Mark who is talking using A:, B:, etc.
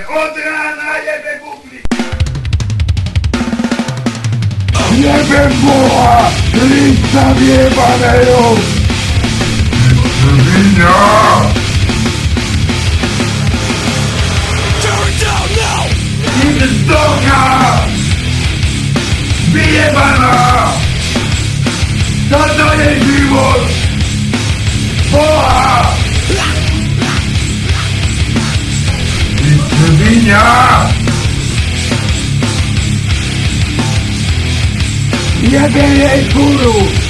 A: jebany! Od rana jebę bubli!
B: Jebę buła! Lista wjebanego! Winia! I zdoka! Wyjebana! To to jest miłość! I winia! Jebie jej guru!